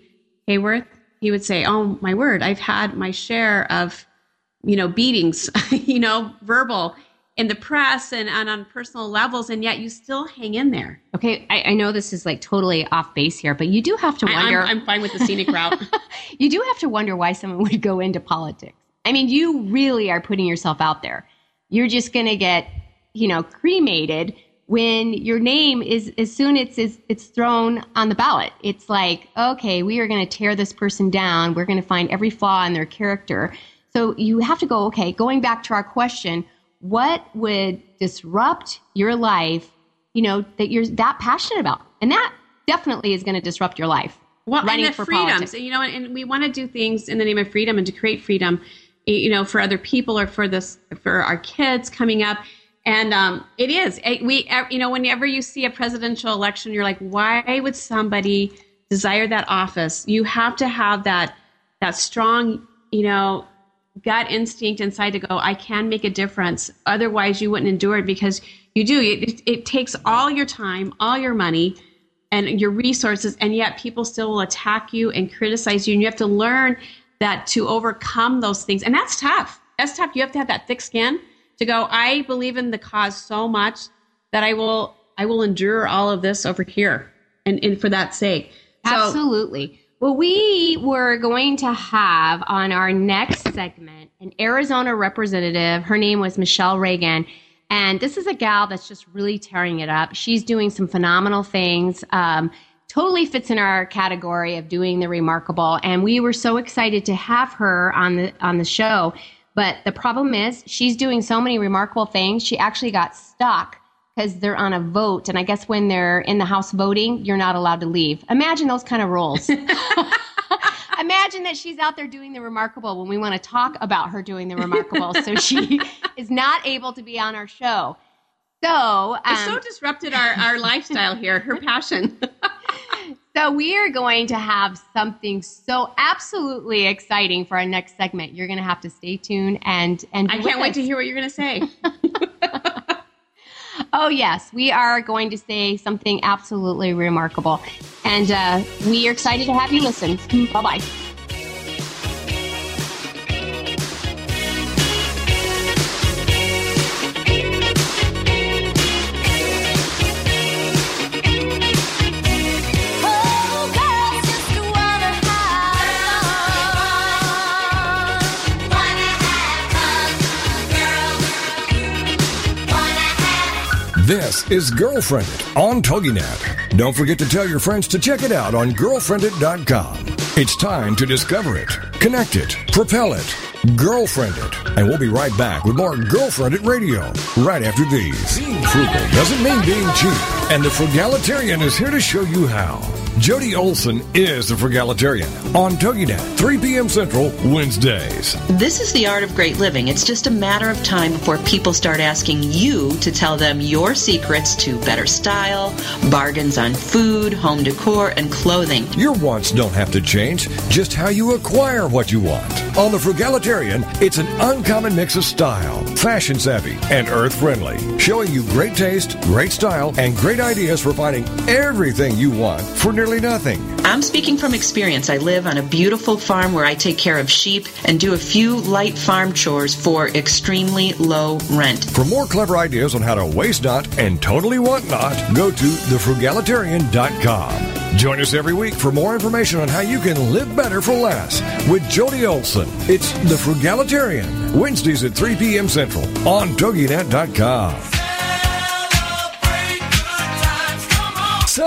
Hayworth, he would say, "Oh my word, I've had my share of, you know, beatings, [laughs] you know, verbal." in the press and, and on personal levels, and yet you still hang in there. Okay, I, I know this is like totally off base here, but you do have to wonder. I, am fine with the scenic route. [laughs] you do have to wonder why someone would go into politics. I mean, you really are putting yourself out there. You're just going to get, you know, cremated when your name is as soon as it's, it's thrown on the ballot. It's like, okay, we are going to tear this person down. We're going to find every flaw in their character. So you have to go, okay, going back to our question, what would disrupt your life, you know, that you're that passionate about? And that definitely is going to disrupt your life. Well, running and the freedoms, politics. you know, and we want to do things in the name of freedom and to create freedom, you know, for other people or for this, for our kids coming up. And um, it is. We, you know, whenever you see a presidential election, you're like, why would somebody desire that office? You have to have that that strong, you know, gut instinct inside to go, I can make a difference. Otherwise, you wouldn't endure it because you do. It, it takes all your time, all your money, and your resources, and yet people still will attack you and criticize you. And you have to learn that to overcome those things, and that's tough. That's tough. You have to have that thick skin to go, I believe in the cause so much that I will I will endure all of this over here and, and for that sake. So, Absolutely. Well, we were going to have on our next segment an Arizona representative. Her name was Michelle Reagan. And this is a gal that's just really tearing it up. She's doing some phenomenal things. Um, totally fits in our category of doing the remarkable. And we were so excited to have her on the on the show but the problem is, she's doing so many remarkable things. She actually got stuck because they're on a vote. And I guess when they're in the House voting, you're not allowed to leave. Imagine those kind of rules. [laughs] [laughs] Imagine that she's out there doing the remarkable when we want to talk about her doing the remarkable. so she [laughs] is not able to be on our show. So, um, it's so disrupted our, our lifestyle here, her passion. So we are going to have something so absolutely exciting for our next segment. You're going to have to stay tuned and and I can't wait to hear what you're going to say. [laughs] oh yes, we are going to say something absolutely remarkable, and uh, we are excited to have you listen. Bye bye. This is Girlfriendit on TogiNet. Don't forget to tell your friends to check it out on girlfriendit.com. It's time to discover it, connect it, propel it, Girlfriendit. And we'll be right back with more Girlfriendit Radio right after these. Being frugal doesn't mean being cheap, and the Frugalitarian is here to show you how. Jody Olson is the Frugalitarian on TogiNet, 3 p.m. Central, Wednesdays. This is the art of great living. It's just a matter of time before people start asking you to tell them your secrets to better style, bargains on food, home decor, and clothing. Your wants don't have to change, just how you acquire what you want. On the Frugalitarian, it's an uncommon mix of style, fashion savvy, and earth friendly, showing you great taste, great style, and great ideas for finding everything you want for nearly nothing. I'm speaking from experience. I live on a beautiful farm where I take care of sheep and do a few light farm chores for extremely low rent. For more clever ideas on how to waste not and totally want not, go to thefrugalitarian.com. Join us every week for more information on how you can live better for less with Jody Olson. It's The Frugalitarian, Wednesdays at 3 p.m. Central on TogiNet.com.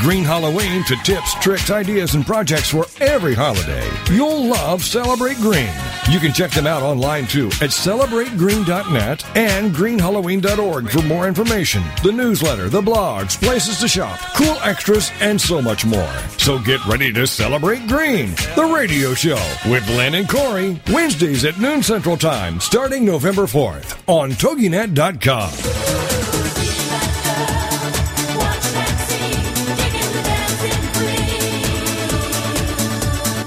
Green Halloween to tips, tricks, ideas, and projects for every holiday. You'll love Celebrate Green. You can check them out online too at celebrategreen.net and greenhalloween.org for more information, the newsletter, the blogs, places to shop, cool extras, and so much more. So get ready to celebrate green, the radio show with Lynn and Corey, Wednesdays at noon Central Time, starting November 4th on TogiNet.com.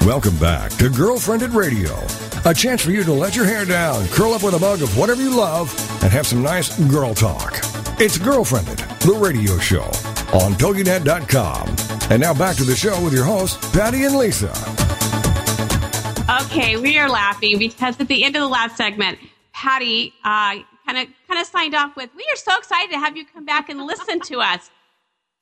Welcome back to Girlfriendit Radio, a chance for you to let your hair down, curl up with a mug of whatever you love, and have some nice girl talk. It's Girlfriendit, the radio show on TogiNet.com. And now back to the show with your hosts, Patty and Lisa. Okay, we are laughing because at the end of the last segment, Patty kind of kind of signed off with, "We are so excited to have you come back and listen to us."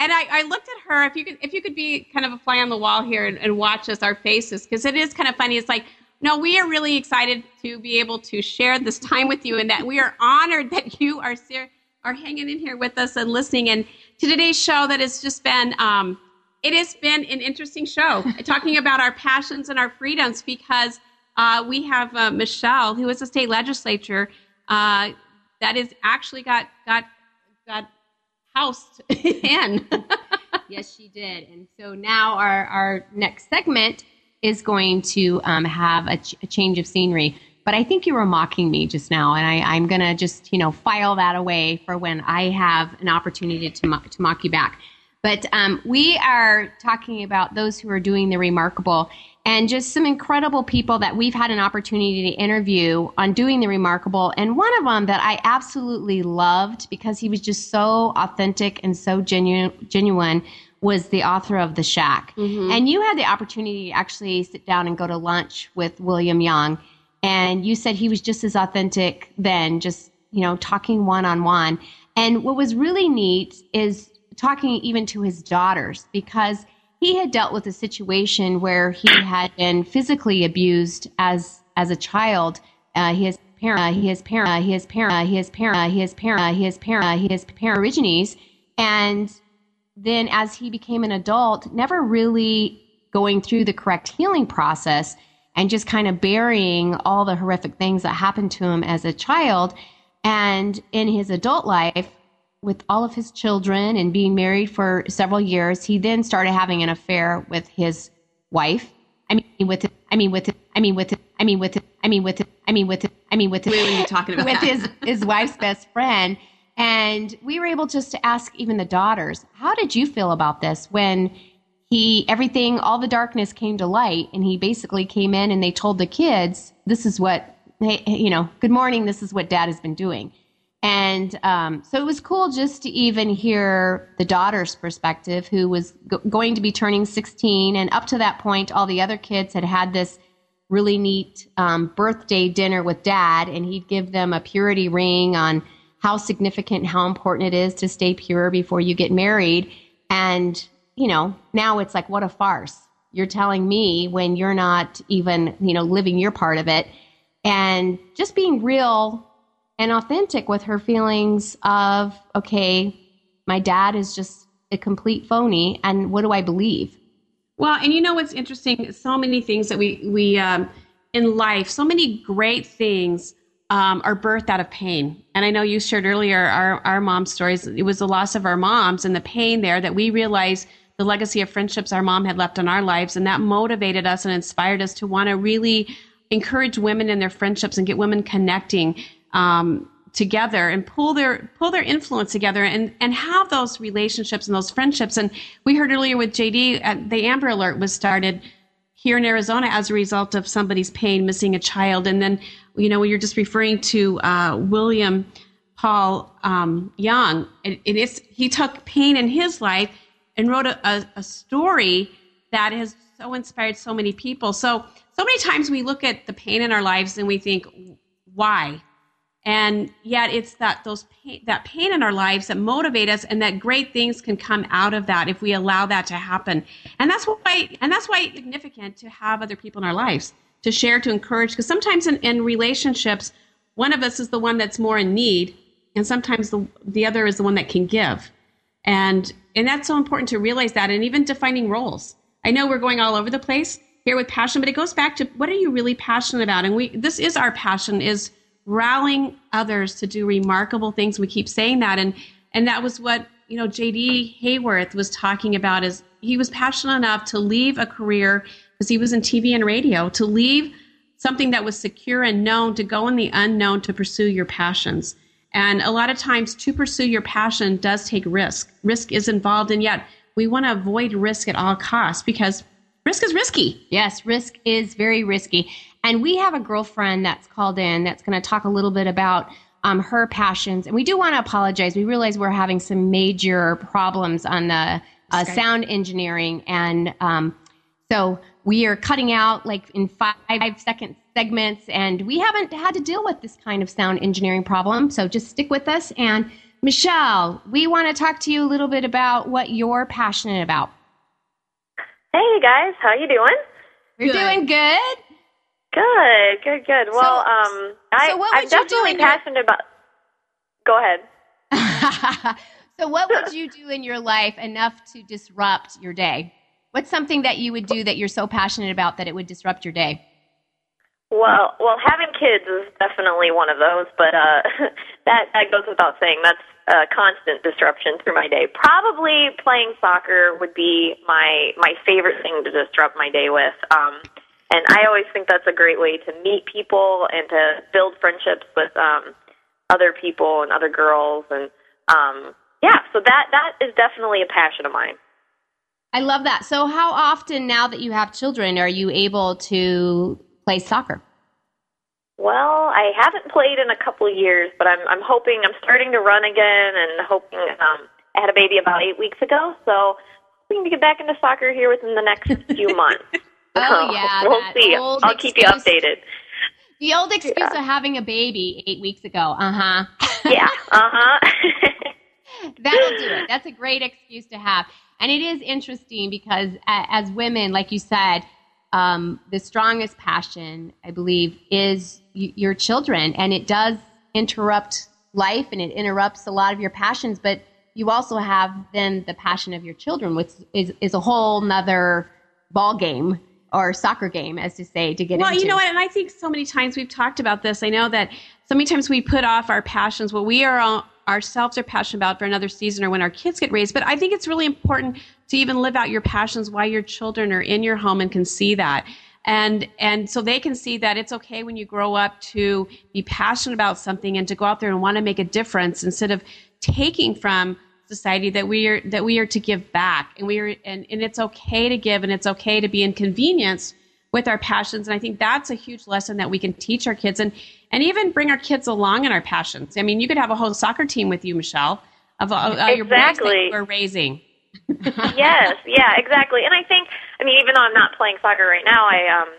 And I, I, looked at her. If you could, if you could be kind of a fly on the wall here and, and watch us, our faces, because it is kind of funny. It's like, no, we are really excited to be able to share this time with you, and that we are honored that you are are hanging in here with us and listening. And to today's show, that has just been, um, it has been an interesting show, talking about our passions and our freedoms, because uh, we have uh, Michelle, who is a state legislature, uh, that is actually got got got housed [laughs] in. yes, she did. And so now our, our next segment is going to um, have a, ch- a, change of scenery. But I think you were mocking me just now, and I, am going to just, you know, file that away for when I have an opportunity to, mo- to mock you back. But um, we are talking about those who are doing the remarkable and just some incredible people that we've had an opportunity to interview on doing the remarkable. And one of them that I absolutely loved because he was just so authentic and so genuine, genuine was the author of The Shack. Mm-hmm. And you had the opportunity to actually sit down and go to lunch with William Young. And you said he was just as authentic then, just, you know, talking one on one. And what was really neat is talking even to his daughters because he had dealt with a situation where he had been physically abused as as a child. Uh, his parent, uh, his parent, uh, his parent, uh, his parent, his parent, his parent, his parent origines, and then as he became an adult, never really going through the correct healing process and just kind of burying all the horrific things that happened to him as a child. And in his adult life, with all of his children and being married for several years, he then started having an affair with his wife. I mean, with I mean, with I mean, with I mean, with I mean, with I mean, with I mean, with we were talking about? with his his wife's best friend, and we were able just to ask even the daughters, how did you feel about this when he everything all the darkness came to light, and he basically came in and they told the kids, this is what hey, you know, good morning, this is what dad has been doing and um, so it was cool just to even hear the daughter's perspective, who was go- going to be turning 16. And up to that point, all the other kids had had this really neat um, birthday dinner with dad, and he'd give them a purity ring on how significant, how important it is to stay pure before you get married. And, you know, now it's like, what a farce. You're telling me when you're not even, you know, living your part of it. And just being real and authentic with her feelings of, okay, my dad is just a complete phony, and what do I believe? Well, and you know what's interesting? So many things that we we um, in life, so many great things um, are birthed out of pain. And I know you shared earlier our our mom stories. It was the loss of our moms and the pain there that we realized the legacy of friendships our mom had left in our lives. And that motivated us and inspired us to want to really encourage women in their friendships and get women connecting. Um, together and pull their pull their influence together and and have those relationships and those friendships. And we heard earlier with JD uh, the Amber Alert was started here in Arizona as a result of somebody's pain missing a child. And then you know you're just referring to uh, William Paul um, Young it, it is he took pain in his life and wrote a, a, a story that has so inspired so many people. So so many times we look at the pain in our lives and we think why and yet it's that those pain, that pain in our lives that motivate us and that great things can come out of that if we allow that to happen. And that's why and that's why it's significant to have other people in our lives to share to encourage because sometimes in, in relationships one of us is the one that's more in need and sometimes the, the other is the one that can give. And and that's so important to realize that and even defining roles. I know we're going all over the place here with passion but it goes back to what are you really passionate about? And we this is our passion is rallying others to do remarkable things. We keep saying that. And, and that was what, you know, JD Hayworth was talking about is he was passionate enough to leave a career because he was in TV and radio to leave something that was secure and known to go in the unknown to pursue your passions. And a lot of times to pursue your passion does take risk. Risk is involved. And yet we want to avoid risk at all costs because risk is risky. Yes, risk is very risky. And we have a girlfriend that's called in that's going to talk a little bit about um, her passions. And we do want to apologize. We realize we're having some major problems on the uh, sound engineering. And um, so we are cutting out like in five second segments. And we haven't had to deal with this kind of sound engineering problem. So just stick with us. And Michelle, we want to talk to you a little bit about what you're passionate about. Hey guys, how are you doing? We're good. doing good. Good, good, good. Well, so, um, I, so I'm definitely passionate your... about. Go ahead. [laughs] so, what would you do in your life enough to disrupt your day? What's something that you would do that you're so passionate about that it would disrupt your day? Well, well, having kids is definitely one of those, but uh, [laughs] that that goes without saying. That's a constant disruption through my day. Probably playing soccer would be my my favorite thing to disrupt my day with. Um, and I always think that's a great way to meet people and to build friendships with um, other people and other girls. And um, yeah, so that that is definitely a passion of mine. I love that. So, how often now that you have children are you able to play soccer? Well, I haven't played in a couple of years, but I'm I'm hoping I'm starting to run again and hoping um I had a baby about 8 weeks ago, so I'm hoping to get back into soccer here within the next [laughs] few months. Oh yeah, [laughs] we'll see. I'll keep you updated. The old excuse yeah. of having a baby eight weeks ago. Uh huh. [laughs] yeah. Uh huh. [laughs] That'll do it. That's a great excuse to have. And it is interesting because as women, like you said, um, the strongest passion, I believe, is y- your children. And it does interrupt life and it interrupts a lot of your passions, but you also have then the passion of your children, which is, is a whole nother ball game or soccer game, as to say, to get well, into. Well, you know what? And I think so many times we've talked about this. I know that so many times we put off our passions, what we are all, ourselves are passionate about for another season or when our kids get raised. But I think it's really important to even live out your passions while your children are in your home and can see that. And, and so they can see that it's okay when you grow up to be passionate about something and to go out there and want to make a difference instead of taking from society that we are that we are to give back. And we are and, and it's okay to give and it's okay to be inconvenienced with our passions. And i think that's a huge lesson that we can teach our kids and and even bring our kids along in our passions. I mean you could have a whole soccer team with you michelle of all, exactly. your boys that we're raising. [laughs] Yes. Yeah exactly. And i think i mean even though i'm not playing soccer right now i um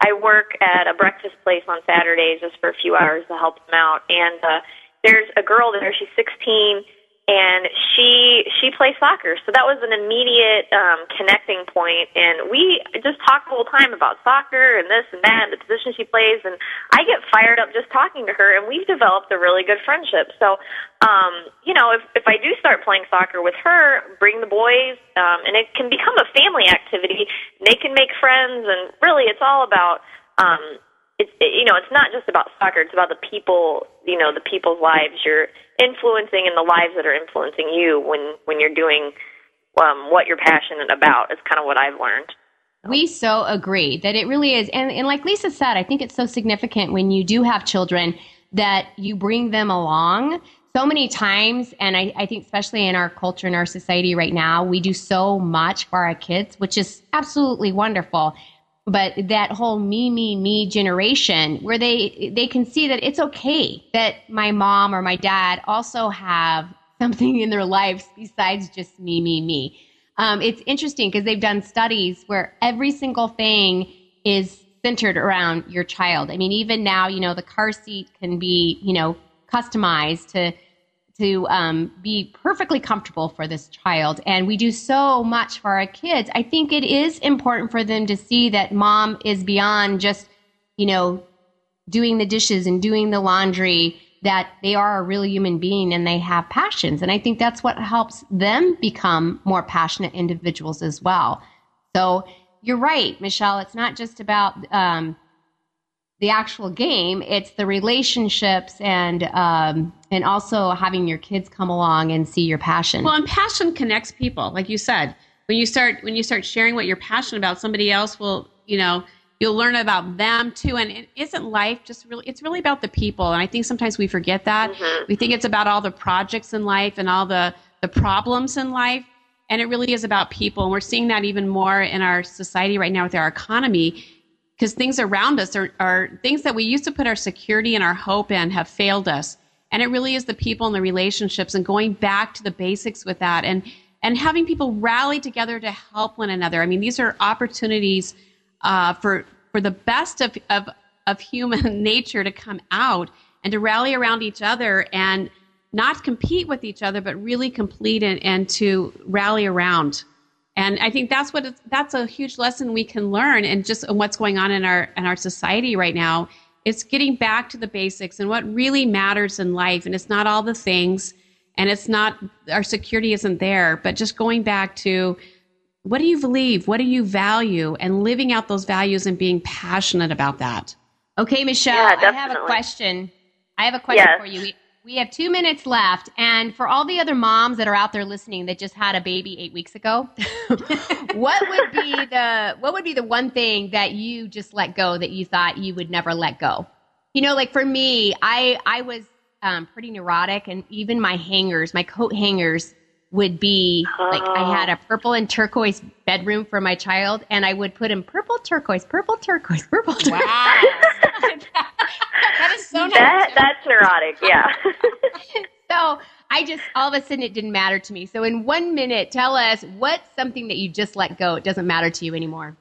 i work at a breakfast place on saturdays just for a few hours to help them out. And uh there's a girl there. She's 16 and she she plays soccer. So that was an immediate um connecting point. And we just talk the whole time about soccer and this and that and the position she plays. And i get fired up just talking to her and we've developed a really good friendship. So um you know if if i do start playing soccer with her bring the boys um and it can become a family activity. They can make friends and really it's all about um it's it, you know it's not just about soccer it's about the people you know the people's lives you're influencing and the lives that are influencing you when when you're doing um, what you're passionate about. Is kind of what I've learned. We so agree that it really is. And, and like Lisa said, I think it's so significant when you do have children that you bring them along so many times. And I, I think, especially in our culture and our society right now, we do so much for our kids, which is absolutely wonderful. But that whole me, me, me generation where they, they can see that it's okay that my mom or my dad also have [laughs] something in their lives besides just me, me, me um, it's interesting because they've done studies where every single thing is centered around your child. I mean, even now, you know, the car seat can be, you know, customized to to um, be perfectly comfortable for this child. And we do so much for our kids. I think it is important for them to see that mom is beyond just, you know, doing the dishes and doing the laundry that they are a real human being and they have passions. And I think that's what helps them become more passionate individuals as well. So you're right, Michelle. It's not just about um, the actual game; it's the relationships and um, and also having your kids come along and see your passion. Well, and passion connects people, like you said. When you start when you start sharing what you're passionate about, somebody else will, you know, You'll learn about them too. And it isn't life just really, it's really about the people. And I think sometimes we forget that. Mm-hmm. We think it's about all the projects in life and all the, the problems in life. And it really is about people. And we're seeing that even more in our society right now with our economy because things around us are, are things that we used to put our security and our hope in have failed us. And it really is the people and the relationships and going back to the basics with that and, and having people rally together to help one another. I mean, these are opportunities uh, for for the best of, of of human [laughs] nature to come out and to rally around each other and not compete with each other, but really complete and, and to rally around. And I think that's what that's a huge lesson we can learn, and just what's going on in our in our society right now. It's getting back to the basics and what really matters in life, and it's not all the things, and it's not our security isn't there, but just going back to what do you believe? What do you value? And living out those values and being passionate about that. Okay, Michelle, yeah, I have a question. I have a question yes. for you. We, have two minutes left. And for all the other moms that are out there listening that just had a baby eight weeks ago, [laughs] what would be the what would be the one thing that you just let go that you thought you would never let go? You know, like for me, I I was um, pretty neurotic, and even my hangers, my coat hangers, would be like I had a purple and turquoise bedroom for my child, and I would put in purple turquoise, purple turquoise, purple turquoise. Wow, [laughs] that is so that, That's neurotic, yeah. [laughs] so I just all of a sudden it didn't matter to me. So in one minute, tell us what's something that you just let go. It doesn't matter to you anymore.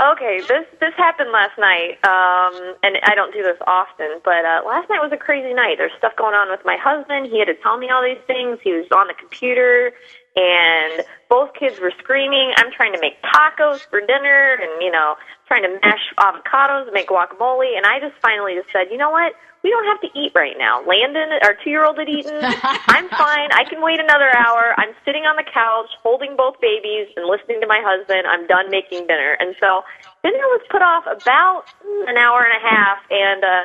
Okay, this this happened last night, um, and I don't do this often, but uh, last night was a crazy night. There's stuff going on with my husband. He had to tell me all these things. He was on the computer, and both kids were screaming. I'm trying to make tacos for dinner, and you know, trying to mash avocados, and make guacamole, and I just finally just said, you know what? we don't have to eat right now. Landon, our two year old, had eaten. [laughs] I'm fine. I can wait another hour. I'm sitting on the couch holding both babies and listening to my husband. I'm done making dinner. And so dinner was put off about an hour and a half and uh,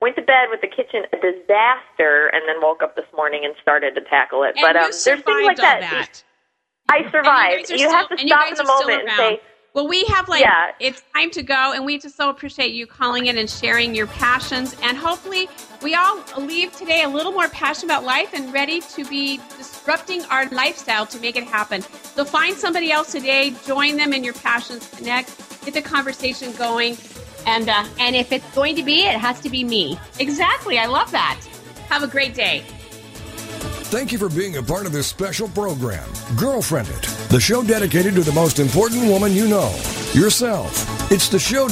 went to bed with the kitchen a disaster and then woke up this morning and started to tackle it. And but um, there's things like that. that. I survived. You, you still, have to stop in the moment and say, well, we have like yeah. it's time to go, and we just so appreciate you calling in and sharing your passions. And hopefully, we all leave today a little more passionate about life and ready to be disrupting our lifestyle to make it happen. So find somebody else today, join them in your passions, connect, get the conversation going, and uh, and if it's going to be, it has to be me. Exactly. I love that. Have a great day. Thank you for being a part of this special program, Girlfriendit, the show dedicated to the most important woman you know, yourself. It's the show